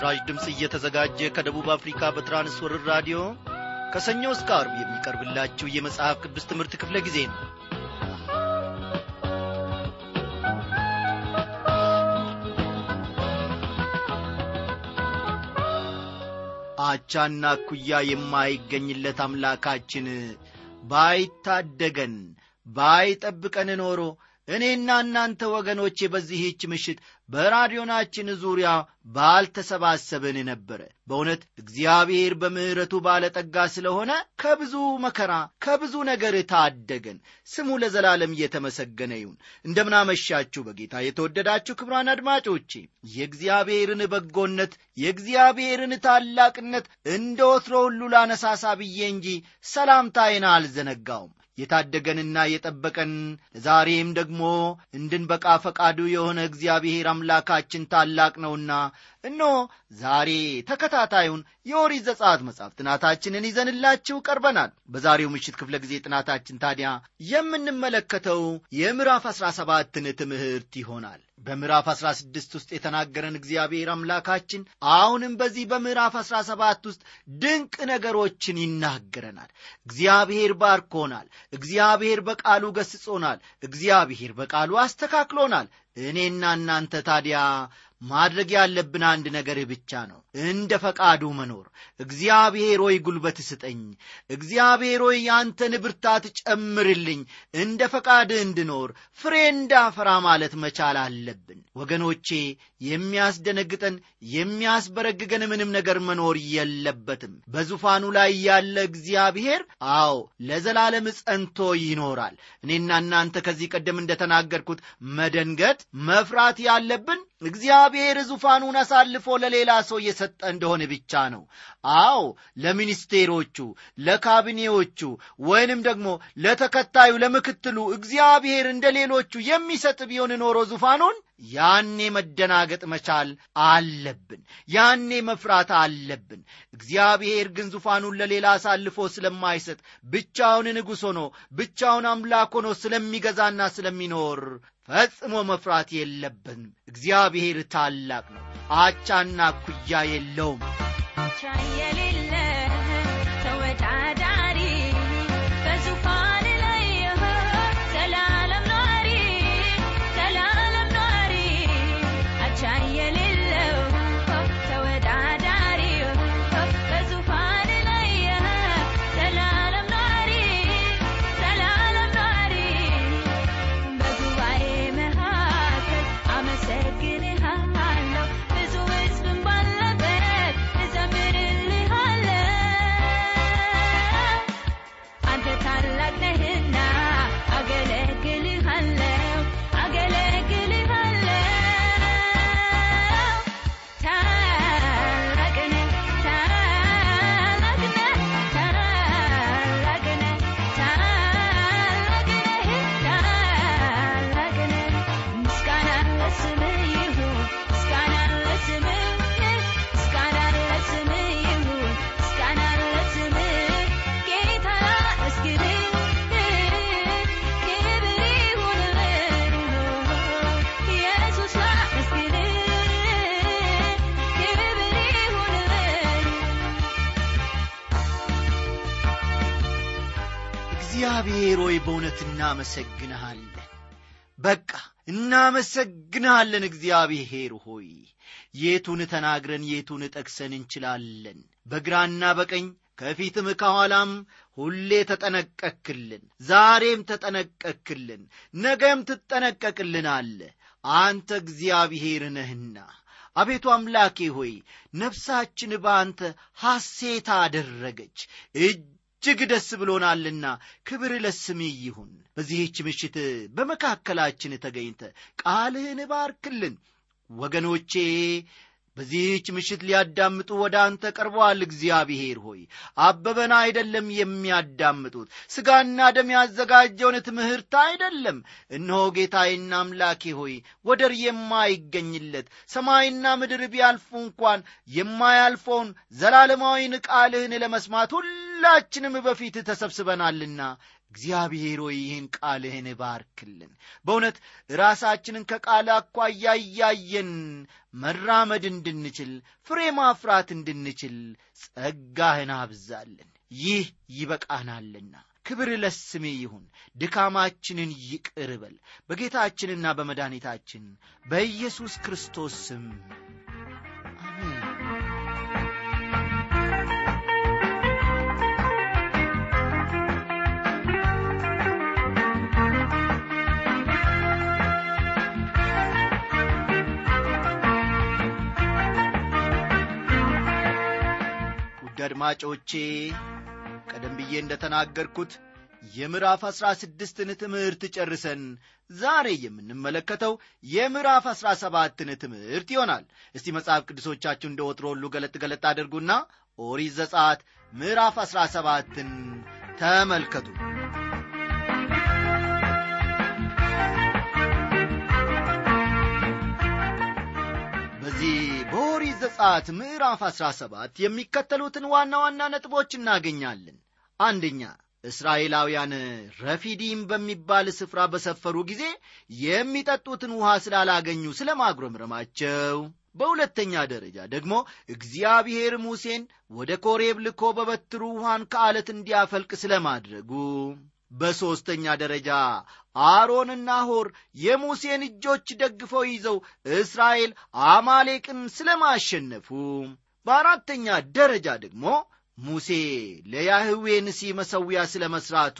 ይህ በምስራች ድምፅ እየተዘጋጀ ከደቡብ አፍሪካ በትራንስወርር ራዲዮ ከሰኞ እስከ አርብ የሚቀርብላችሁ የመጽሐፍ ቅዱስ ትምህርት ክፍለ ጊዜ ነው። አቻና ኩያ የማይገኝለት አምላካችን ባይታደገን ባይጠብቀን ኖሮ እኔና እናንተ ወገኖቼ በዚህች ምሽት በራዲዮናችን ዙሪያ ባልተሰባሰብን ነበረ። በእውነት እግዚአብሔር በምሕረቱ ባለጠጋ ስለሆነ ከብዙ መከራ ከብዙ ነገር ታደገን። ስሙ ለዘላለም እየተመሰገነ ይሁን። እንደምናመሻችሁ በጌታ የተወደዳችሁ ክብራን አድማጮቼ የእግዚአብሔርን በጎነት የእግዚአብሔርን ታላቅነት እንደ ወትሮ ሁሉ ላነሳሳ ብዬ እንጂ ሰላምታዬን አልዘነጋውም የታደገንና የጠበቀን ለዛሬም ደግሞ እንድንበቃ ፈቃዱ የሆነ እግዚአብሔር አምላካችን ታላቅ ነውና እኖ ዛሬ ተከታታዩን የኦሪት ዘጸአት መጽሐፍ ጥናታችንን ይዘንላችሁ ቀርበናል። በዛሬው ምሽት ክፍለ ጊዜ ጥናታችን ታዲያ የምንመለከተው የምዕራፍ አሥራ ሰባትን ትምህርት ይሆናል በምዕራፍ አሥራ ስድስት ውስጥ የተናገረን እግዚአብሔር አምላካችን አሁንም በዚህ በምዕራፍ አሥራ ሰባት ውስጥ ድንቅ ነገሮችን ይናገረናል። እግዚአብሔር ባርኮናል። እግዚአብሔር በቃሉ ገስጾናል። እግዚአብሔር በቃሉ አስተካክሎናል። እኔና እናንተ ታዲያ ማድረግ ያለብን አንድ ነገር ብቻ ነው። እንደ ፈቃዱ መኖር። እግዚአብሔር ሆይ ጉልበት ስጠኝ። እግዚአብሔር ሆይ ያንተን ብርታት ጨምርልኝ። እንደ ፈቃድ እንድኖር ፍሬ እንዳፈራ ማለት መቻል አለብን። ወገኖቼ የሚያስደነግጠን የሚያስበረግገን ምንም ነገር መኖር የለበትም። በዙፋኑ ላይ ያለ እግዚአብሔር አዎ ለዘላለም ጸንቶ ይኖራል። እኔና እናንተ ከዚህ ቀደም እንደተናገርኩት መደንገጥ መፍራት ያለብን እግዚአብሔር ዙፋኑን አሳልፎ ለሌላ ሰው የሰጠ እንደሆነ ብቻ ነው። አዎ ለሚኒስቴሮቹ ለካቢኔዎቹ ወይንም ደግሞ ለተከታዩ ለምክትሉ እግዚአብሔር እንደ ሌሎቹ የሚሰጥ ቢሆን ኖሮ ዙፋኑን ያኔ መደናገጥ መቻል አለብን። ያኔ መፍራት አለብን። እግዚአብሔር ግን ዙፋኑን ለሌላ አሳልፎ ስለማይሰጥ ብቻውን ንጉሥ ሆኖ ብቻውን አምላክ ሆኖ ስለሚገዛና ስለሚኖር ፈጽሞ መፍራት የለብንም። እግዚአብሔር ታላቅ ነው። አቻና ኩያ የለውም። አቻ የሌለ ተወዳዳሪ በዙፋን በእውነት እናመሰግንሃለን። በቃ እናመሰግንሃለን። እግዚአብሔር ሆይ የቱን ተናግረን የቱን ጠቅሰን እንችላለን? በግራና በቀኝ ከፊትም ከኋላም ሁሌ ተጠነቀክልን ዛሬም ተጠነቀክልን ነገም ትጠነቀቅልናለ አንተ እግዚአብሔር ነህና። አቤቱ አምላኬ ሆይ ነፍሳችን በአንተ ሐሴት አደረገች እጅግ ደስ ብሎናልና ክብር ለስም ይሁን። በዚህች ምሽት በመካከላችን ተገኝተ ቃልህን ባርክልን። ወገኖቼ በዚህች ምሽት ሊያዳምጡ ወደ አንተ ቀርበዋል። እግዚአብሔር ሆይ አበበን አይደለም የሚያዳምጡት ሥጋና ደም ያዘጋጀውን ትምህርት አይደለም። እነሆ ጌታዬና አምላኬ ሆይ ወደር የማይገኝለት ሰማይና ምድር ቢያልፉ እንኳን የማያልፈውን ዘላለማዊን ቃልህን ለመስማት ሁላችንም በፊት ተሰብስበናልና እግዚአብሔር ሆይ ይህን ቃልህን ባርክልን በእውነት ራሳችንን ከቃል አኳያ እያየን መራመድ እንድንችል ፍሬ ማፍራት እንድንችል ጸጋህን አብዛልን። ይህ ይበቃናልና ክብር ለስሜ ይሁን። ድካማችንን ይቅር በጌታችንና በመድኃኒታችን በኢየሱስ ክርስቶስ ስም ውድ አድማጮቼ ቀደም ብዬ እንደ ተናገርኩት የምዕራፍ አሥራ ስድስትን ትምህርት ጨርሰን ዛሬ የምንመለከተው የምዕራፍ አሥራ ሰባትን ትምህርት ይሆናል። እስቲ መጽሐፍ ቅዱሶቻችሁ እንደ ወትሮ ሁሉ ገለጥ ገለጥ አድርጉና ኦሪት ዘጸአት ምዕራፍ አሥራ ሰባትን ተመልከቱ። በዚህ በኦሪት ዘጸአት ምዕራፍ 17 የሚከተሉትን ዋና ዋና ነጥቦች እናገኛለን። አንደኛ እስራኤላውያን ረፊዲም በሚባል ስፍራ በሰፈሩ ጊዜ የሚጠጡትን ውሃ ስላላገኙ ስለ ማጉረምረማቸው በሁለተኛ ደረጃ ደግሞ እግዚአብሔር ሙሴን ወደ ኮሬብ ልኮ በበትሩ ውሃን ከዓለት እንዲያፈልቅ ስለማድረጉ በሦስተኛ ደረጃ አሮንና ሆር የሙሴን እጆች ደግፈው ይዘው እስራኤል አማሌቅን ስለማሸነፉ። በአራተኛ ደረጃ ደግሞ ሙሴ ለያህዌ ንሲ መሠዊያ ስለ መሥራቱ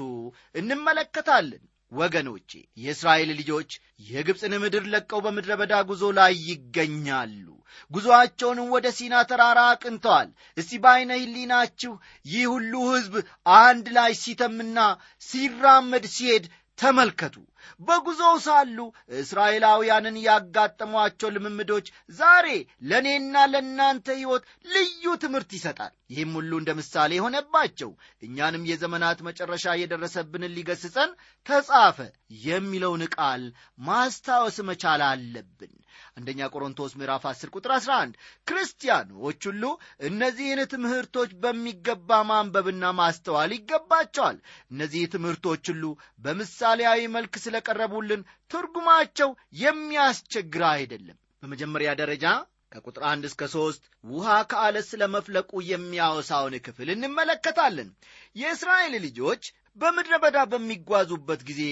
እንመለከታለን። ወገኖቼ የእስራኤል ልጆች የግብፅን ምድር ለቀው በምድረ በዳ ጉዞ ላይ ይገኛሉ ጉዞአቸውንም ወደ ሲና ተራራ አቅንተዋል። እስቲ በዐይነ ህሊናችሁ ይህ ሁሉ ሕዝብ አንድ ላይ ሲተምና ሲራመድ ሲሄድ ተመልከቱ በጉዞው ሳሉ እስራኤላውያንን ያጋጠሟቸው ልምምዶች ዛሬ ለእኔና ለእናንተ ሕይወት ልዩ ትምህርት ይሰጣል። ይህም ሁሉ እንደ ምሳሌ የሆነባቸው እኛንም የዘመናት መጨረሻ የደረሰብንን ሊገስጸን ተጻፈ የሚለውን ቃል ማስታወስ መቻል አለብን። አንደኛ ቆሮንቶስ ምዕራፍ 10 ቁጥር 11 ክርስቲያኖች ሁሉ እነዚህን ትምህርቶች በሚገባ ማንበብና ማስተዋል ይገባቸዋል። እነዚህ ትምህርቶች ሁሉ በምሳሌያዊ መልክ ስለቀረቡልን ትርጉማቸው የሚያስቸግር አይደለም። በመጀመሪያ ደረጃ ከቁጥር አንድ እስከ ሦስት ውሃ ከአለት ስለ መፍለቁ የሚያወሳውን ክፍል እንመለከታለን። የእስራኤል ልጆች በምድረ በዳ በሚጓዙበት ጊዜ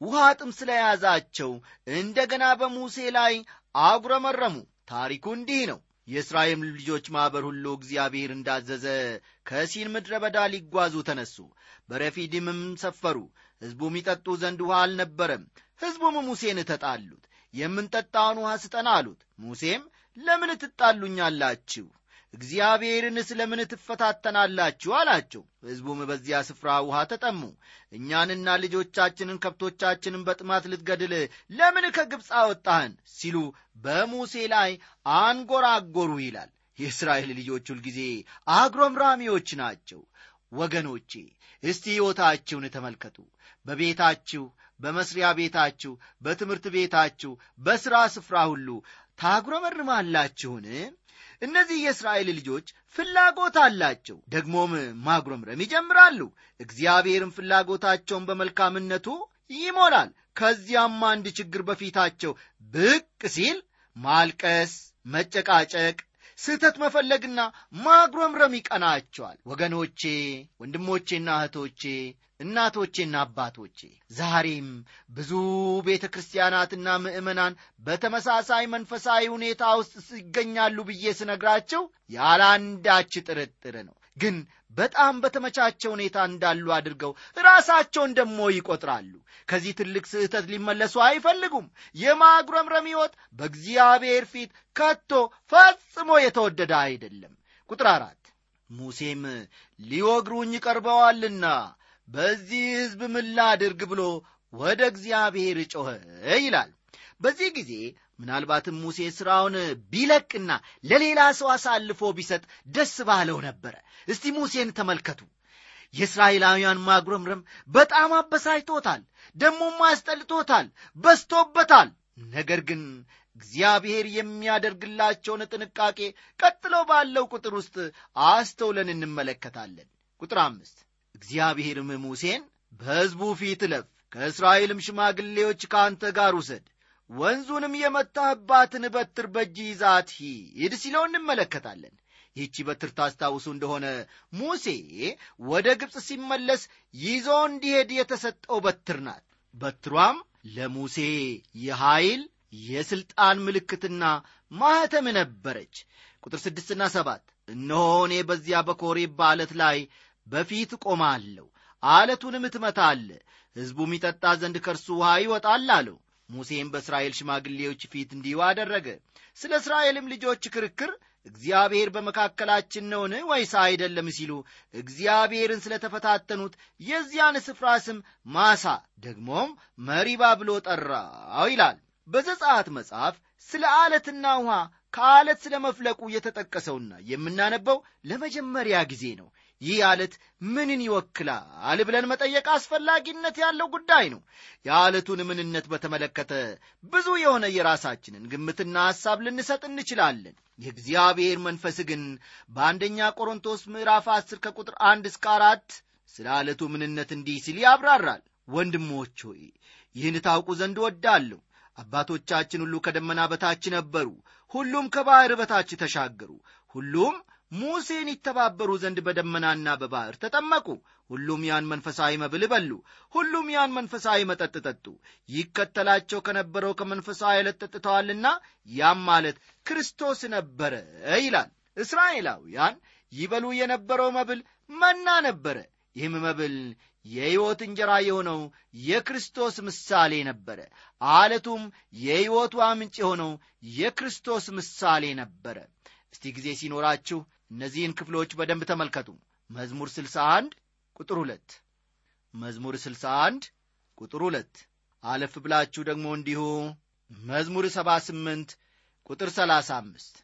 ውሃ ጥም ስለያዛቸው እንደገና በሙሴ ላይ አጉረመረሙ። ታሪኩ እንዲህ ነው። የእስራኤል ልጆች ማኅበር ሁሉ እግዚአብሔር እንዳዘዘ ከሲን ምድረ በዳ ሊጓዙ ተነሱ። በረፊድምም ሰፈሩ ሕዝቡም ይጠጡ ዘንድ ውሃ አልነበረም። ሕዝቡም ሙሴን ተጣሉት። የምንጠጣውን ውሃ ስጠን አሉት። ሙሴም ለምን ትጣሉኛላችሁ? እግዚአብሔርን ስለ ምን ትፈታተናላችሁ? አላቸው። ሕዝቡም በዚያ ስፍራ ውሃ ተጠሙ። እኛንና ልጆቻችንን ከብቶቻችንን በጥማት ልትገድል ለምን ከግብፅ አወጣህን? ሲሉ በሙሴ ላይ አንጎራጎሩ ይላል። የእስራኤል ልጆች ሁልጊዜ አግሮምራሚዎች ናቸው ወገኖቼ እስቲ ሕይወታችሁን ተመልከቱ። በቤታችሁ በመስሪያ ቤታችሁ በትምህርት ቤታችሁ በሥራ ስፍራ ሁሉ ታጉረመርማላችሁን? እነዚህ የእስራኤል ልጆች ፍላጎት አላቸው። ደግሞም ማጉረምረም ይጀምራሉ። እግዚአብሔርም ፍላጎታቸውን በመልካምነቱ ይሞላል። ከዚያም አንድ ችግር በፊታቸው ብቅ ሲል ማልቀስ መጨቃጨቅ ስህተት መፈለግና ማጉረምረም ይቀናቸዋል። ወገኖቼ ወንድሞቼና እህቶቼ እናቶቼና አባቶቼ ዛሬም ብዙ ቤተ ክርስቲያናትና ምዕመናን በተመሳሳይ መንፈሳዊ ሁኔታ ውስጥ ይገኛሉ ብዬ ስነግራቸው ያለ አንዳች ጥርጥር ነው። ግን በጣም በተመቻቸ ሁኔታ እንዳሉ አድርገው ራሳቸውን ደሞ ይቆጥራሉ። ከዚህ ትልቅ ስህተት ሊመለሱ አይፈልጉም። የማጉረምረም ሕይወት በእግዚአብሔር ፊት ከቶ ፈጽሞ የተወደደ አይደለም። ቁጥር አራት ሙሴም ሊወግሩኝ ቀርበዋልና በዚህ ሕዝብ ምን ላድርግ ብሎ ወደ እግዚአብሔር ጮኸ ይላል። በዚህ ጊዜ ምናልባትም ሙሴ ሥራውን ቢለቅና ለሌላ ሰው አሳልፎ ቢሰጥ ደስ ባለው ነበረ። እስቲ ሙሴን ተመልከቱ። የእስራኤላውያን ማጉረምረም በጣም አበሳጭቶታል ደሞም አስጠልቶታል በስቶበታል ነገር ግን እግዚአብሔር የሚያደርግላቸውን ጥንቃቄ ቀጥሎ ባለው ቁጥር ውስጥ አስተውለን እንመለከታለን። ቁጥር አምስት እግዚአብሔርም ሙሴን በሕዝቡ ፊት እለፍ ከእስራኤልም ሽማግሌዎች ከአንተ ጋር ውሰድ ወንዙንም የመታህባትን በትር በእጅ ይዛት ሂድ ሲለው እንመለከታለን። ይህቺ በትር ታስታውሱ እንደሆነ ሙሴ ወደ ግብፅ ሲመለስ ይዞ እንዲሄድ የተሰጠው በትር ናት። በትሯም ለሙሴ የኃይል የሥልጣን ምልክትና ማኅተም ነበረች። ቁጥር ስድስትና ሰባት እነሆ እኔ በዚያ በኮሬብ በዓለት ላይ በፊት ቆማለሁ አለቱንም ትመታለ ሕዝቡም ይጠጣ ዘንድ ከእርሱ ውሃ ይወጣል አለው ሙሴም በእስራኤል ሽማግሌዎች ፊት እንዲሁ አደረገ። ስለ እስራኤልም ልጆች ክርክር እግዚአብሔር በመካከላችን ነውን ወይስ አይደለም? ሲሉ እግዚአብሔርን ስለ ተፈታተኑት የዚያን ስፍራ ስም ማሳ ደግሞም መሪባ ብሎ ጠራው ይላል። በዘጸአት መጽሐፍ ስለ አለትና ውሃ ከአለት ስለ መፍለቁ የተጠቀሰውና የምናነበው ለመጀመሪያ ጊዜ ነው ይህ አለት ምንን ይወክላል ብለን መጠየቅ አስፈላጊነት ያለው ጉዳይ ነው። የአለቱን ምንነት በተመለከተ ብዙ የሆነ የራሳችንን ግምትና ሐሳብ ልንሰጥ እንችላለን። የእግዚአብሔር መንፈስ ግን በአንደኛ ቆሮንቶስ ምዕራፍ 10 ከቁጥር አንድ እስከ አራት ስለ አለቱ ምንነት እንዲህ ሲል ያብራራል። ወንድሞች ሆይ ይህን ታውቁ ዘንድ ወዳለሁ አባቶቻችን ሁሉ ከደመና በታች ነበሩ። ሁሉም ከባሕር በታች ተሻገሩ። ሁሉም ሙሴን ይተባበሩ ዘንድ በደመናና በባሕር ተጠመቁ። ሁሉም ያን መንፈሳዊ መብል በሉ ሁሉም ያን መንፈሳዊ መጠጥ ጠጡ። ይከተላቸው ከነበረው ከመንፈሳዊ ዕለት ጠጥተዋልና ያም ማለት ክርስቶስ ነበረ ይላል። እስራኤላውያን ይበሉ የነበረው መብል መና ነበረ። ይህም መብል የሕይወት እንጀራ የሆነው የክርስቶስ ምሳሌ ነበረ። አለቱም የሕይወቷ ምንጭ የሆነው የክርስቶስ ምሳሌ ነበረ። እስቲ ጊዜ ሲኖራችሁ እነዚህን ክፍሎች በደንብ ተመልከቱ። መዝሙር 61 ቁጥር 2 መዝሙር 61 ቁጥር 2 አለፍ ብላችሁ ደግሞ እንዲሁ መዝሙር 78 ቁጥር 35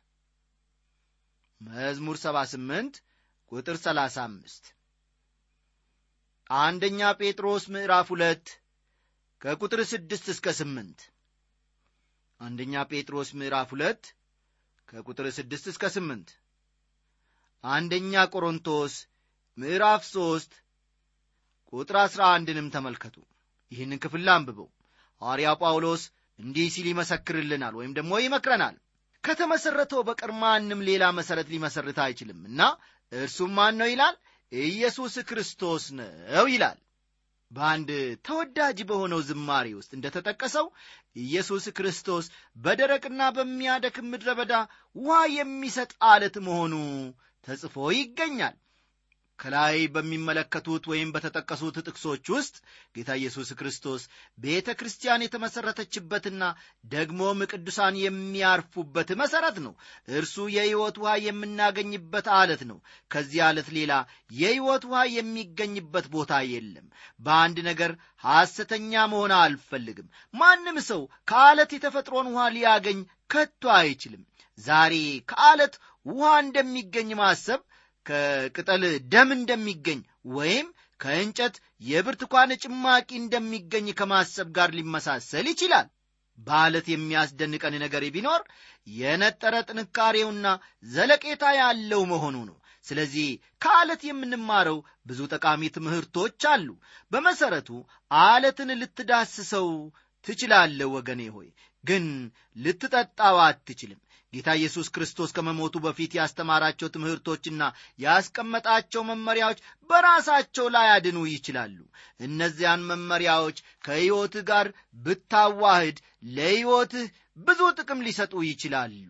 መዝሙር 78 ቁጥር 35 አንደኛ ጴጥሮስ ምዕራፍ ሁለት ከቁጥር ስድስት እስከ ስምንት። አንደኛ ጴጥሮስ ምዕራፍ ሁለት ከቁጥር ስድስት እስከ ስምንት አንደኛ ቆሮንቶስ ምዕራፍ ሦስት ቁጥር አሥራ አንድንም ተመልከቱ። ይህንን ክፍል አንብበው ሐዋርያው ጳውሎስ እንዲህ ሲል ይመሰክርልናል ወይም ደግሞ ይመክረናል። ከተመሠረተው በቀር ማንም ሌላ መሠረት ሊመሠርት አይችልም እና እርሱም ማን ነው ይላል? ኢየሱስ ክርስቶስ ነው ይላል። በአንድ ተወዳጅ በሆነው ዝማሬ ውስጥ እንደተጠቀሰው ኢየሱስ ክርስቶስ በደረቅና በሚያደክም ምድረ በዳ ውሃ የሚሰጥ አለት መሆኑ ተጽፎ ይገኛል። ከላይ በሚመለከቱት ወይም በተጠቀሱት ጥቅሶች ውስጥ ጌታ ኢየሱስ ክርስቶስ ቤተ ክርስቲያን የተመሠረተችበትና ደግሞም ቅዱሳን የሚያርፉበት መሠረት ነው። እርሱ የሕይወት ውሃ የምናገኝበት አለት ነው። ከዚህ አለት ሌላ የሕይወት ውሃ የሚገኝበት ቦታ የለም። በአንድ ነገር ሐሰተኛ መሆን አልፈልግም። ማንም ሰው ከአለት የተፈጥሮን ውሃ ሊያገኝ ከቶ አይችልም። ዛሬ ከአለት ውሃ እንደሚገኝ ማሰብ ከቅጠል ደም እንደሚገኝ ወይም ከእንጨት የብርቱካን ጭማቂ እንደሚገኝ ከማሰብ ጋር ሊመሳሰል ይችላል። በአለት የሚያስደንቀን ነገር ቢኖር የነጠረ ጥንካሬውና ዘለቄታ ያለው መሆኑ ነው። ስለዚህ ከአለት የምንማረው ብዙ ጠቃሚ ትምህርቶች አሉ። በመሠረቱ አለትን ልትዳስሰው ትችላለህ ወገኔ ሆይ ግን ልትጠጣው አትችልም ጌታ ኢየሱስ ክርስቶስ ከመሞቱ በፊት ያስተማራቸው ትምህርቶችና ያስቀመጣቸው መመሪያዎች በራሳቸው ላይ አድኑ ይችላሉ። እነዚያን መመሪያዎች ከሕይወትህ ጋር ብታዋህድ ለሕይወትህ ብዙ ጥቅም ሊሰጡ ይችላሉ።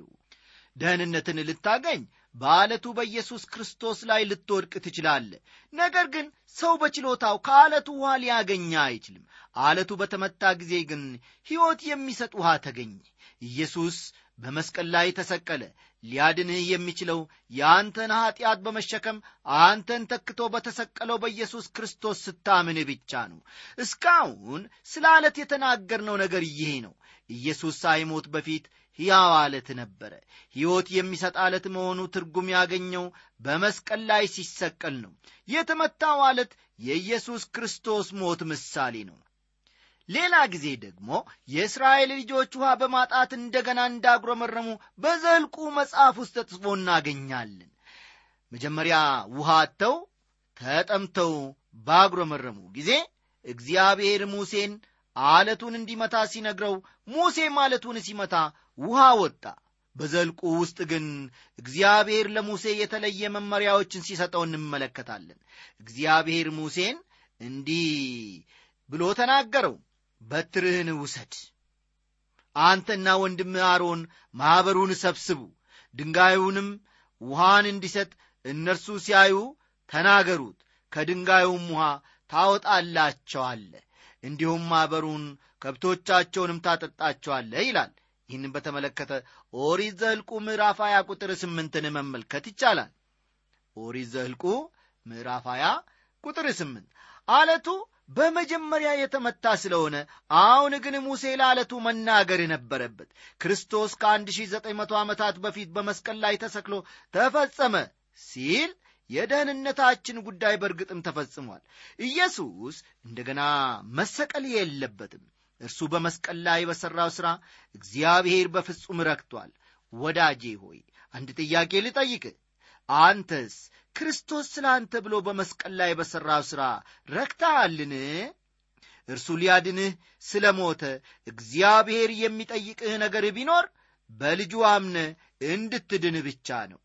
ደህንነትን ልታገኝ በአለቱ በኢየሱስ ክርስቶስ ላይ ልትወድቅ ትችላለ ነገር ግን ሰው በችሎታው ከአለቱ ውሃ ሊያገኝ አይችልም። አለቱ በተመታ ጊዜ ግን ሕይወት የሚሰጥ ውሃ ተገኘ። ኢየሱስ በመስቀል ላይ ተሰቀለ። ሊያድንህ የሚችለው የአንተን ኀጢአት በመሸከም አንተን ተክቶ በተሰቀለው በኢየሱስ ክርስቶስ ስታምን ብቻ ነው። እስካሁን ስለ አለት የተናገርነው ነገር ይሄ ነው። ኢየሱስ ሳይሞት በፊት ሕያው አለት ነበረ። ሕይወት የሚሰጥ አለት መሆኑ ትርጉም ያገኘው በመስቀል ላይ ሲሰቀል ነው። የተመታው አለት የኢየሱስ ክርስቶስ ሞት ምሳሌ ነው ሌላ ጊዜ ደግሞ የእስራኤል ልጆች ውሃ በማጣት እንደገና እንዳጉረመረሙ በዘልቁ መጽሐፍ ውስጥ ተጽፎ እናገኛለን። መጀመሪያ ውሃ አጥተው ተጠምተው ባጉረመረሙ ጊዜ እግዚአብሔር ሙሴን አለቱን እንዲመታ ሲነግረው ሙሴም አለቱን ሲመታ ውሃ ወጣ። በዘልቁ ውስጥ ግን እግዚአብሔር ለሙሴ የተለየ መመሪያዎችን ሲሰጠው እንመለከታለን። እግዚአብሔር ሙሴን እንዲህ ብሎ ተናገረው በትርህን ውሰድ። አንተና ወንድም አሮን ማኅበሩን ሰብስቡ ድንጋዩንም ውሃን እንዲሰጥ እነርሱ ሲያዩ ተናገሩት ከድንጋዩም ውሃ ታወጣላቸዋለ እንዲሁም ማኅበሩን ከብቶቻቸውንም ታጠጣቸዋለ ይላል። ይህንም በተመለከተ ኦሪት ዘህልቁ ምዕራፍ 20 ቁጥር ስምንትን መመልከት ይቻላል። ኦሪት ዘህልቁ ምዕራፍ 20 ቁጥር ስምንት አለቱ በመጀመሪያ የተመታ ስለሆነ አሁን ግን ሙሴ ለዓለቱ መናገር ነበረበት። ክርስቶስ ከ1900 ዓመታት በፊት በመስቀል ላይ ተሰክሎ ተፈጸመ ሲል የደህንነታችን ጉዳይ በእርግጥም ተፈጽሟል። ኢየሱስ እንደገና መሰቀል የለበትም። እርሱ በመስቀል ላይ በሠራው ሥራ እግዚአብሔር በፍጹም ረክቷል። ወዳጄ ሆይ አንድ ጥያቄ ልጠይቅ አንተስ ክርስቶስ ስለ አንተ ብሎ በመስቀል ላይ በሠራው ሥራ ረክተሃልን? እርሱ ሊያድንህ ስለ ሞተ እግዚአብሔር የሚጠይቅህ ነገር ቢኖር በልጁ አምነ እንድትድን ብቻ ነው።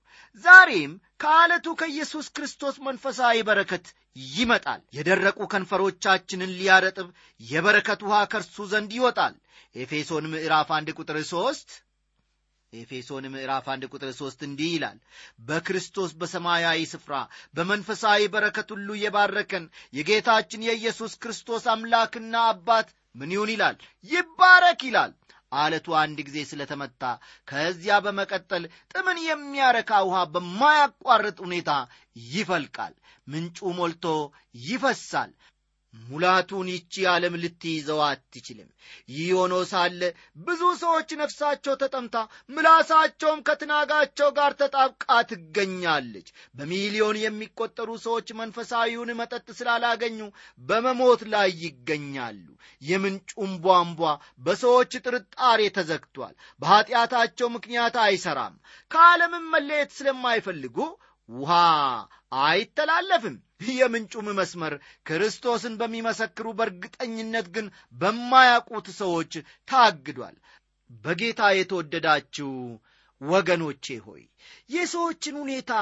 ዛሬም ከዓለቱ ከኢየሱስ ክርስቶስ መንፈሳዊ በረከት ይመጣል። የደረቁ ከንፈሮቻችንን ሊያረጥብ የበረከት ውሃ ከእርሱ ዘንድ ይወጣል። ኤፌሶን ምዕራፍ አንድ ቁጥር ሦስት ኤፌሶን ምዕራፍ አንድ ቁጥር ሦስት እንዲህ ይላል በክርስቶስ በሰማያዊ ስፍራ በመንፈሳዊ በረከት ሁሉ የባረከን የጌታችን የኢየሱስ ክርስቶስ አምላክና አባት ምን ይሁን ይላል? ይባረክ ይላል። አለቱ አንድ ጊዜ ስለተመታ ከዚያ በመቀጠል ጥምን የሚያረካ ውሃ በማያቋርጥ ሁኔታ ይፈልቃል። ምንጩ ሞልቶ ይፈሳል ሙላቱን ይቺ ዓለም ልትይዘው አትችልም። ይህ ሆኖ ሳለ ብዙ ሰዎች ነፍሳቸው ተጠምታ ምላሳቸውም ከትናጋቸው ጋር ተጣብቃ ትገኛለች። በሚሊዮን የሚቆጠሩ ሰዎች መንፈሳዊውን መጠጥ ስላላገኙ በመሞት ላይ ይገኛሉ። የምንጩም ቧንቧ በሰዎች ጥርጣሬ ተዘግቷል። በኀጢአታቸው ምክንያት አይሠራም ከዓለምም መለየት ስለማይፈልጉ ውሃ አይተላለፍም የምንጩም መስመር ክርስቶስን በሚመሰክሩ በእርግጠኝነት ግን በማያውቁት ሰዎች ታግዷል። በጌታ የተወደዳችሁ ወገኖቼ ሆይ የሰዎችን ሁኔታ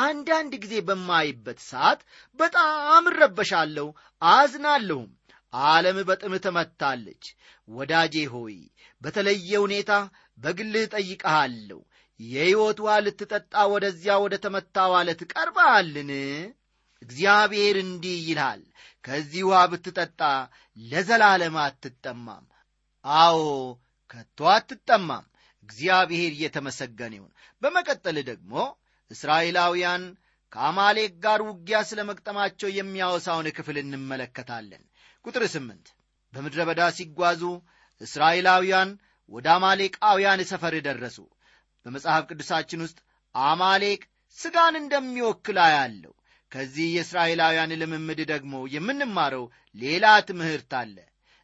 አንዳንድ ጊዜ በማይበት ሰዓት በጣም እረበሻለሁ አዝናለሁም። ዓለም በጥም ተመታለች። ወዳጄ ሆይ በተለየ ሁኔታ በግልህ ጠይቀሃለሁ የሕይወት ውሃ ልትጠጣ ወደዚያ ወደ ተመታ ዋለት ቀርበሃልን እግዚአብሔር እንዲህ ይልሃል ከዚህ ውሃ ብትጠጣ ለዘላለም አትጠማም። አዎ ከቶ አትጠማም። እግዚአብሔር እየተመሰገነ ይሁን። በመቀጠል ደግሞ እስራኤላውያን ከአማሌቅ ጋር ውጊያ ስለ መቅጠማቸው የሚያወሳውን ክፍል እንመለከታለን። ቁጥር ስምንት በምድረ በዳ ሲጓዙ እስራኤላውያን ወደ አማሌቃውያን ሰፈር ደረሱ። በመጽሐፍ ቅዱሳችን ውስጥ አማሌቅ ሥጋን እንደሚወክል አያለው ከዚህ የእስራኤላውያን ልምምድ ደግሞ የምንማረው ሌላ ትምህርት አለ።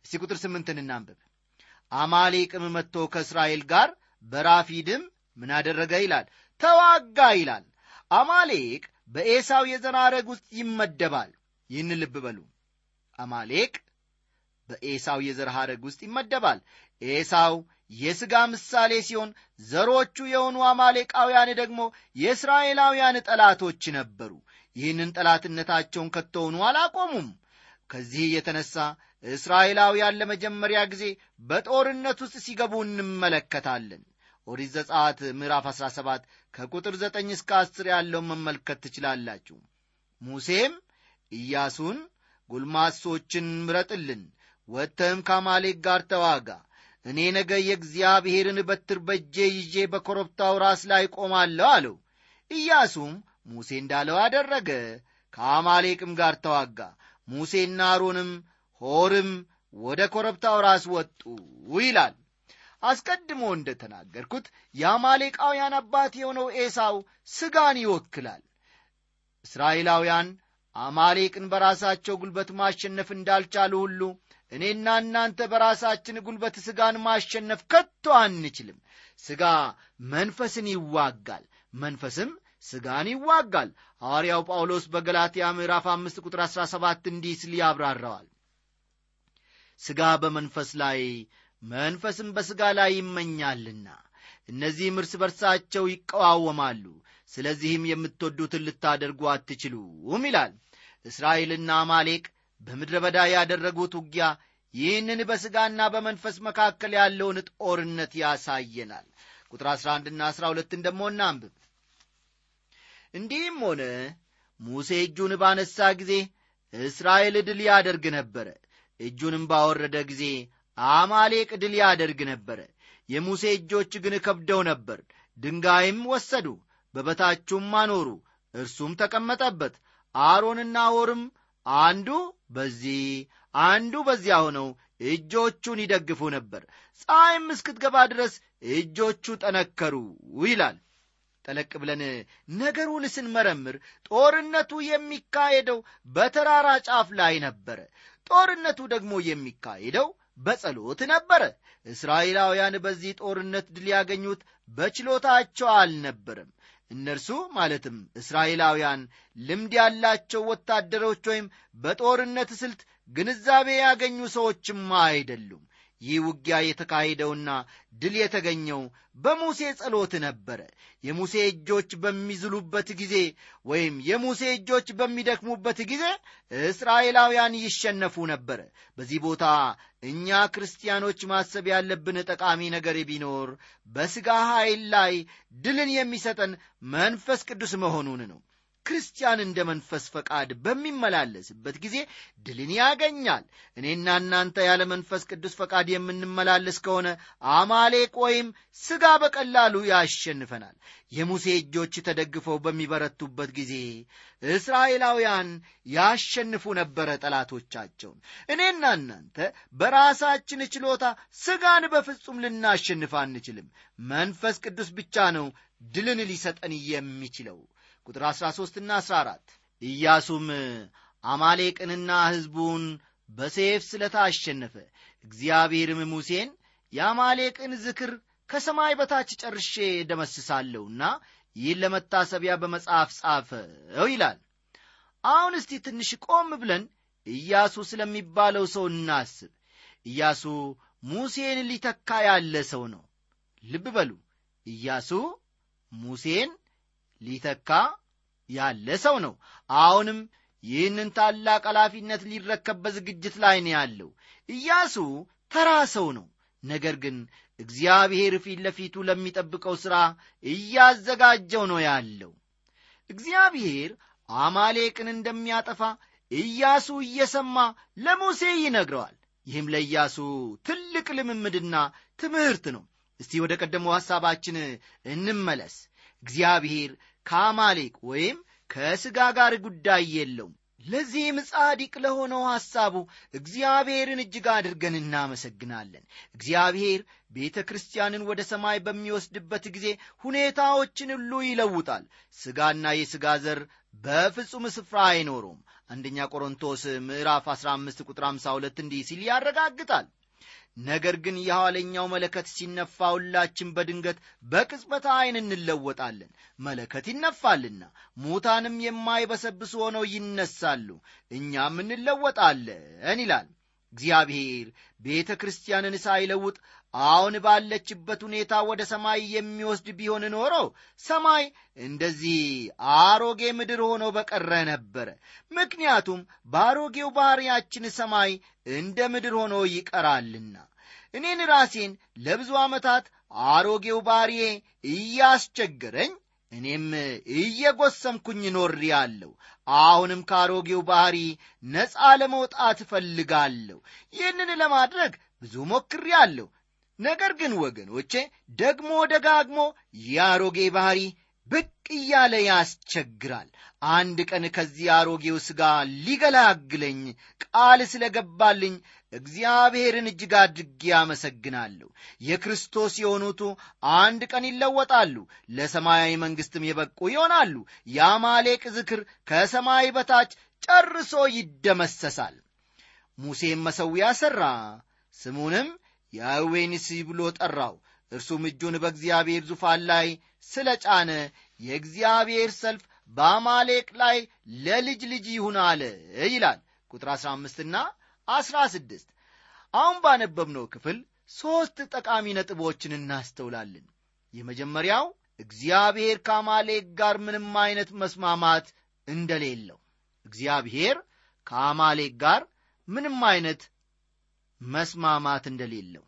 እስቲ ቁጥር ስምንትን እናንብብ። አማሌቅም መጥቶ ከእስራኤል ጋር በራፊድም ምን አደረገ ይላል? ተዋጋ ይላል። አማሌቅ በኤሳው የዘር ውስጥ ይመደባል። ይህን ልብ በሉ። አማሌቅ በኤሳው የዘር ሐረግ ውስጥ ይመደባል ኤሳው የሥጋ ምሳሌ ሲሆን ዘሮቹ የሆኑ አማሌቃውያን ደግሞ የእስራኤላውያን ጠላቶች ነበሩ። ይህንን ጠላትነታቸውን ከቶውኑ አላቆሙም። ከዚህ የተነሳ እስራኤላውያን ለመጀመሪያ ጊዜ በጦርነት ውስጥ ሲገቡ እንመለከታለን። ኦሪት ዘጸአት ምዕራፍ 17 ከቁጥር 9 እስከ 10 ያለውን መመልከት ትችላላችሁ። ሙሴም ኢያሱን ጉልማሶችን ምረጥልን ወጥተህም ከአማሌቅ ጋር ተዋጋ እኔ ነገ የእግዚአብሔርን በትር በእጄ ይዤ በኮረብታው ራስ ላይ ቆማለሁ አለው ኢያሱም ሙሴ እንዳለው አደረገ ከአማሌቅም ጋር ተዋጋ። ሙሴና አሮንም ሆርም ወደ ኮረብታው ራስ ወጡ ይላል። አስቀድሞ እንደ ተናገርኩት የአማሌቃውያን አባት የሆነው ኤሳው ሥጋን ይወክላል። እስራኤላውያን አማሌቅን በራሳቸው ጉልበት ማሸነፍ እንዳልቻሉ ሁሉ እኔና እናንተ በራሳችን ጉልበት ሥጋን ማሸነፍ ከቶ አንችልም። ሥጋ መንፈስን ይዋጋል መንፈስም ሥጋን ይዋጋል። ሐዋርያው ጳውሎስ በገላትያ ምዕራፍ አምስት ቁጥር አሥራ ሰባት እንዲህ ሲል ያብራራዋል። ሥጋ በመንፈስ ላይ መንፈስም በሥጋ ላይ ይመኛልና እነዚህም እርስ በርሳቸው ይቀዋወማሉ። ስለዚህም የምትወዱትን ልታደርጉ አትችሉም ይላል። እስራኤልና አማሌቅ በምድረ በዳ ያደረጉት ውጊያ ይህንን በሥጋና በመንፈስ መካከል ያለውን ጦርነት ያሳየናል። ቁጥር 11ና 12 ደሞ እናንብብ። እንዲህም ሆነ። ሙሴ እጁን ባነሳ ጊዜ እስራኤል ድል ያደርግ ነበረ። እጁንም ባወረደ ጊዜ አማሌቅ ድል ያደርግ ነበረ። የሙሴ እጆች ግን ከብደው ነበር። ድንጋይም ወሰዱ በበታቹም አኖሩ እርሱም ተቀመጠበት። አሮንና ሆርም አንዱ በዚህ አንዱ በዚያ ሆነው እጆቹን ይደግፉ ነበር። ፀሐይም እስክትገባ ድረስ እጆቹ ጠነከሩ ይላል። ጠለቅ ብለን ነገሩን ስንመረምር ጦርነቱ የሚካሄደው በተራራ ጫፍ ላይ ነበረ። ጦርነቱ ደግሞ የሚካሄደው በጸሎት ነበረ። እስራኤላውያን በዚህ ጦርነት ድል ያገኙት በችሎታቸው አልነበረም እነርሱ ማለትም እስራኤላውያን ልምድ ያላቸው ወታደሮች ወይም በጦርነት ስልት ግንዛቤ ያገኙ ሰዎችም አይደሉም ይህ ውጊያ የተካሄደውና ድል የተገኘው በሙሴ ጸሎት ነበረ። የሙሴ እጆች በሚዝሉበት ጊዜ ወይም የሙሴ እጆች በሚደክሙበት ጊዜ እስራኤላውያን ይሸነፉ ነበረ። በዚህ ቦታ እኛ ክርስቲያኖች ማሰብ ያለብን ጠቃሚ ነገር ቢኖር በሥጋ ኃይል ላይ ድልን የሚሰጠን መንፈስ ቅዱስ መሆኑን ነው ክርስቲያን እንደ መንፈስ ፈቃድ በሚመላለስበት ጊዜ ድልን ያገኛል። እኔና እናንተ ያለ መንፈስ ቅዱስ ፈቃድ የምንመላለስ ከሆነ አማሌቅ ወይም ሥጋ በቀላሉ ያሸንፈናል። የሙሴ እጆች ተደግፈው በሚበረቱበት ጊዜ እስራኤላውያን ያሸንፉ ነበረ ጠላቶቻቸውን። እኔና እናንተ በራሳችን ችሎታ ሥጋን በፍጹም ልናሸንፍ አንችልም። መንፈስ ቅዱስ ብቻ ነው ድልን ሊሰጠን የሚችለው ቁጥር 13 ና 14 ኢያሱም አማሌቅንና ሕዝቡን በሴፍ ስለታሸነፈ እግዚአብሔርም ሙሴን የአማሌቅን ዝክር ከሰማይ በታች ጨርሼ ደመስሳለሁና ይህን ለመታሰቢያ በመጽሐፍ ጻፈው ይላል። አሁን እስቲ ትንሽ ቆም ብለን ኢያሱ ስለሚባለው ሰው እናስብ። ኢያሱ ሙሴን ሊተካ ያለ ሰው ነው። ልብ በሉ። ኢያሱ ሙሴን ሊተካ ያለ ሰው ነው። አሁንም ይህንን ታላቅ ኃላፊነት ሊረከብ በዝግጅት ላይ ነው ያለው። ኢያሱ ተራ ሰው ነው። ነገር ግን እግዚአብሔር ፊት ለፊቱ ለሚጠብቀው ሥራ እያዘጋጀው ነው ያለው። እግዚአብሔር አማሌቅን እንደሚያጠፋ ኢያሱ እየሰማ ለሙሴ ይነግረዋል። ይህም ለኢያሱ ትልቅ ልምምድና ትምህርት ነው። እስቲ ወደ ቀደመው ሐሳባችን እንመለስ እግዚአብሔር ከአማሌቅ ወይም ከሥጋ ጋር ጉዳይ የለውም። ለዚህም ጻዲቅ ለሆነው ሐሳቡ እግዚአብሔርን እጅግ አድርገን እናመሰግናለን። እግዚአብሔር ቤተ ክርስቲያንን ወደ ሰማይ በሚወስድበት ጊዜ ሁኔታዎችን ሁሉ ይለውጣል። ሥጋና የሥጋ ዘር በፍጹም ስፍራ አይኖሩም። አንደኛ ቆሮንቶስ ምዕራፍ 15 ቁጥር 52 እንዲህ ሲል ያረጋግጣል ነገር ግን የኋለኛው መለከት ሲነፋ ሁላችን በድንገት በቅጽበት ዐይን እንለወጣለን። መለከት ይነፋልና ሙታንም የማይበሰብሱ ሆነው ይነሳሉ። እኛም እንለወጣለን ይላል እግዚአብሔር ቤተ ክርስቲያንን ሳይለውጥ አሁን ባለችበት ሁኔታ ወደ ሰማይ የሚወስድ ቢሆን ኖሮ ሰማይ እንደዚህ አሮጌ ምድር ሆኖ በቀረ ነበረ ምክንያቱም በአሮጌው ባሕርያችን ሰማይ እንደ ምድር ሆኖ ይቀራልና። እኔን ራሴን ለብዙ ዓመታት አሮጌው ባሕርዬ እያስቸገረኝ እኔም እየጎሰምኩኝ ኖሬ አለሁ አሁንም ከአሮጌው ባሕሪ ነፃ ለመውጣት እፈልጋለሁ። ይህንን ለማድረግ ብዙ ሞክሬ አለሁ ነገር ግን ወገኖቼ ደግሞ ደጋግሞ የአሮጌ ባሕሪ ብቅ እያለ ያስቸግራል። አንድ ቀን ከዚህ አሮጌው ሥጋ ሊገላግለኝ ቃል ስለ ገባልኝ እግዚአብሔርን እጅግ አድርጌ አመሰግናለሁ። የክርስቶስ የሆኑቱ አንድ ቀን ይለወጣሉ ለሰማያዊ መንግሥትም የበቁ ይሆናሉ። የአማሌቅ ዝክር ከሰማይ በታች ጨርሶ ይደመሰሳል። ሙሴም መሠዊያ ሠራ ስሙንም ንሲ ብሎ ጠራው እርሱም እጁን በእግዚአብሔር ዙፋን ላይ ስለ ጫነ። የእግዚአብሔር ሰልፍ በአማሌቅ ላይ ለልጅ ልጅ ይሁን አለ ይላል። ቁጥር 15 ና 16 አሁን ባነበብነው ክፍል ሦስት ጠቃሚ ነጥቦችን እናስተውላለን። የመጀመሪያው እግዚአብሔር ከአማሌቅ ጋር ምንም አይነት መስማማት እንደሌለው። እግዚአብሔር ከአማሌቅ ጋር ምንም አይነት መስማማት እንደሌለው።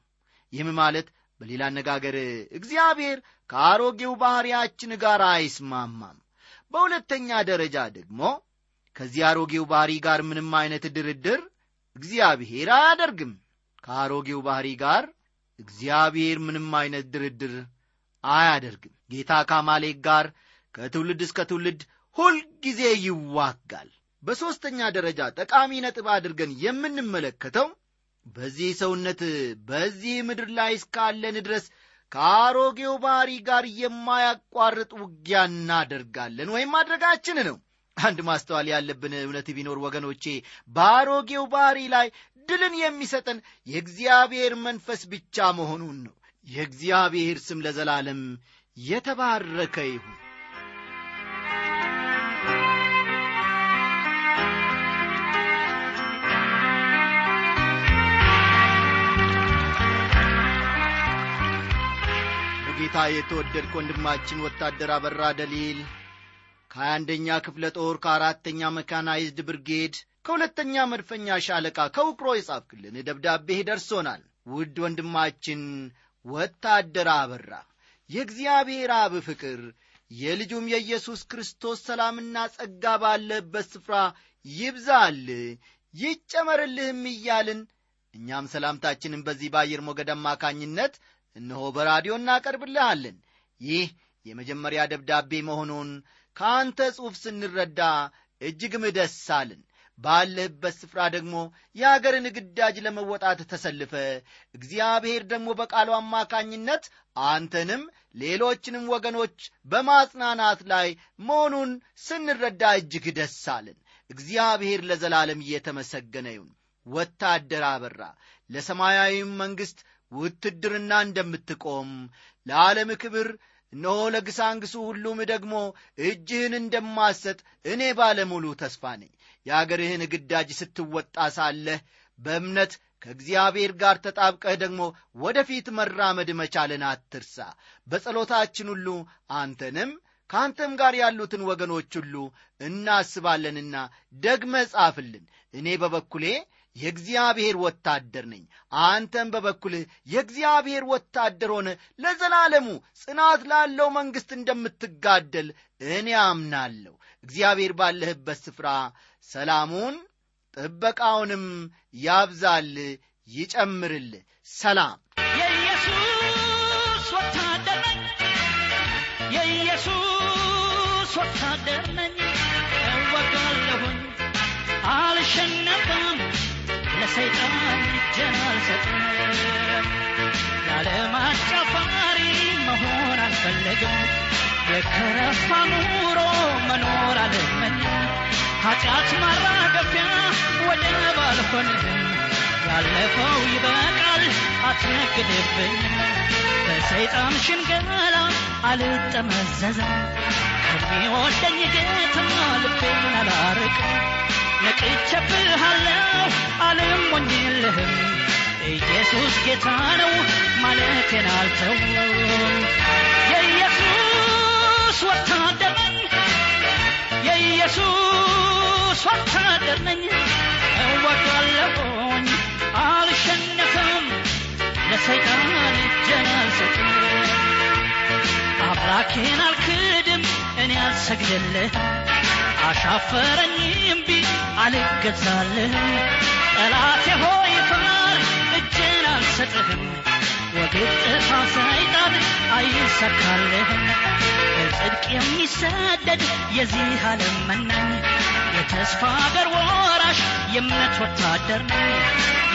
ይህም ማለት በሌላ አነጋገር እግዚአብሔር ከአሮጌው ባሕርያችን ጋር አይስማማም። በሁለተኛ ደረጃ ደግሞ ከዚህ አሮጌው ባሕሪ ጋር ምንም አይነት ድርድር እግዚአብሔር አያደርግም። ከአሮጌው ባሕሪ ጋር እግዚአብሔር ምንም አይነት ድርድር አያደርግም። ጌታ ከአማሌቅ ጋር ከትውልድ እስከ ትውልድ ሁልጊዜ ይዋጋል። በሦስተኛ ደረጃ ጠቃሚ ነጥብ አድርገን የምንመለከተው በዚህ ሰውነት በዚህ ምድር ላይ እስካለን ድረስ ከአሮጌው ባሕሪ ጋር የማያቋርጥ ውጊያ እናደርጋለን ወይም ማድረጋችን ነው። አንድ ማስተዋል ያለብን እውነት ቢኖር ወገኖቼ በአሮጌው ባሕሪ ላይ ድልን የሚሰጠን የእግዚአብሔር መንፈስ ብቻ መሆኑን ነው። የእግዚአብሔር ስም ለዘላለም የተባረከ ይሁን በጌታ የተወደድክ ወንድማችን ወታደር አበራ ደሊል ከሀያ አንደኛ ክፍለ ጦር ከአራተኛ መካናይዝድ ብርጌድ ከሁለተኛ መድፈኛ ሻለቃ ከውቅሮ የጻፍክልን ደብዳቤህ ደርሶናል። ውድ ወንድማችን ወታደር አበራ የእግዚአብሔር አብ ፍቅር የልጁም የኢየሱስ ክርስቶስ ሰላምና ጸጋ ባለበት ስፍራ ይብዛል ይጨመርልህም እያልን እኛም ሰላምታችንን በዚህ በአየር ሞገድ አማካኝነት እነሆ በራዲዮ እናቀርብልሃለን። ይህ የመጀመሪያ ደብዳቤ መሆኑን ከአንተ ጽሑፍ ስንረዳ እጅግም ደስ አልን ባለህበት ስፍራ ደግሞ የአገርን ግዳጅ ለመወጣት ተሰልፈ እግዚአብሔር ደግሞ በቃሉ አማካኝነት አንተንም ሌሎችንም ወገኖች በማጽናናት ላይ መሆኑን ስንረዳ እጅግ ደስ አልን እግዚአብሔር ለዘላለም እየተመሰገነ ይሁን። ወታደር አበራ። ለሰማያዊም መንግሥት ውትድርና እንደምትቆም ለዓለም ክብር እነሆ ለግሳንግሱ ሁሉም ደግሞ እጅህን እንደማሰጥ እኔ ባለሙሉ ተስፋ ነኝ። የአገርህን ግዳጅ ስትወጣ ሳለህ በእምነት ከእግዚአብሔር ጋር ተጣብቀህ ደግሞ ወደፊት መራመድ መቻልን አትርሳ። በጸሎታችን ሁሉ አንተንም ከአንተም ጋር ያሉትን ወገኖች ሁሉ እናስባለንና ደግመ ጻፍልን። እኔ በበኩሌ የእግዚአብሔር ወታደር ነኝ። አንተም በበኩልህ የእግዚአብሔር ወታደር ሆነ ለዘላለሙ ጽናት ላለው መንግሥት እንደምትጋደል እኔ አምናለሁ። እግዚአብሔር ባለህበት ስፍራ ሰላሙን ጥበቃውንም ያብዛል ይጨምርል ሰላም። የኢየሱስ ወታደር ነኝ። የኢየሱስ ወታደር ነኝ። እወጋለሁኝ አልሸነፍም ለሰይጣን እጄን አልሰጥም የዓለም አጫፋሪ መሆን አልፈለግም። የከረፋ ኑሮ መኖር አልመኝም ኃጢአት ማራገፊያ ወደብ አልሆንም ያለፈው ይበቃል አትነግድብኝም በሰይጣን ሽንገላ አልጠመዘዝም ከሚወደኝ ጌታ ልቤን አላርቅም ነቅቼብሃለሁ አልሞኝልህም ኢየሱስ ጌታ ነው ማለቴን አልተውም። የኢየሱስ ወታደር ነኝ የኢየሱስ ወታደር ነኝ። እወጋለሁኝ አልሸነፍም ለሰይጣን እጄን አልሰጥም። አምላኬን አልክድም እኔ አልሰግድልህ አሻፈረኝ እምቢ አልገዛልህም። ጠላቴ ሆይ ፈር እጄን አልሰጥህም። ወዴት ጥፋ ሰይጣን አይሰካልህም በጽድቅ የሚሰደድ የዚህ ዓለም መናኝ። የተስፋ አገር ወራሽ የእምነት ወታደር ነኝ።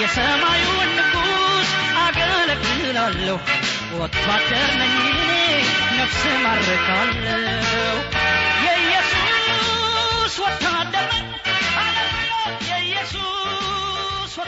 የሰማዩን ንጉሥ አገለግላለሁ። ወታደር ነኝ እኔ ነፍስ ማርካለሁ Jesús, su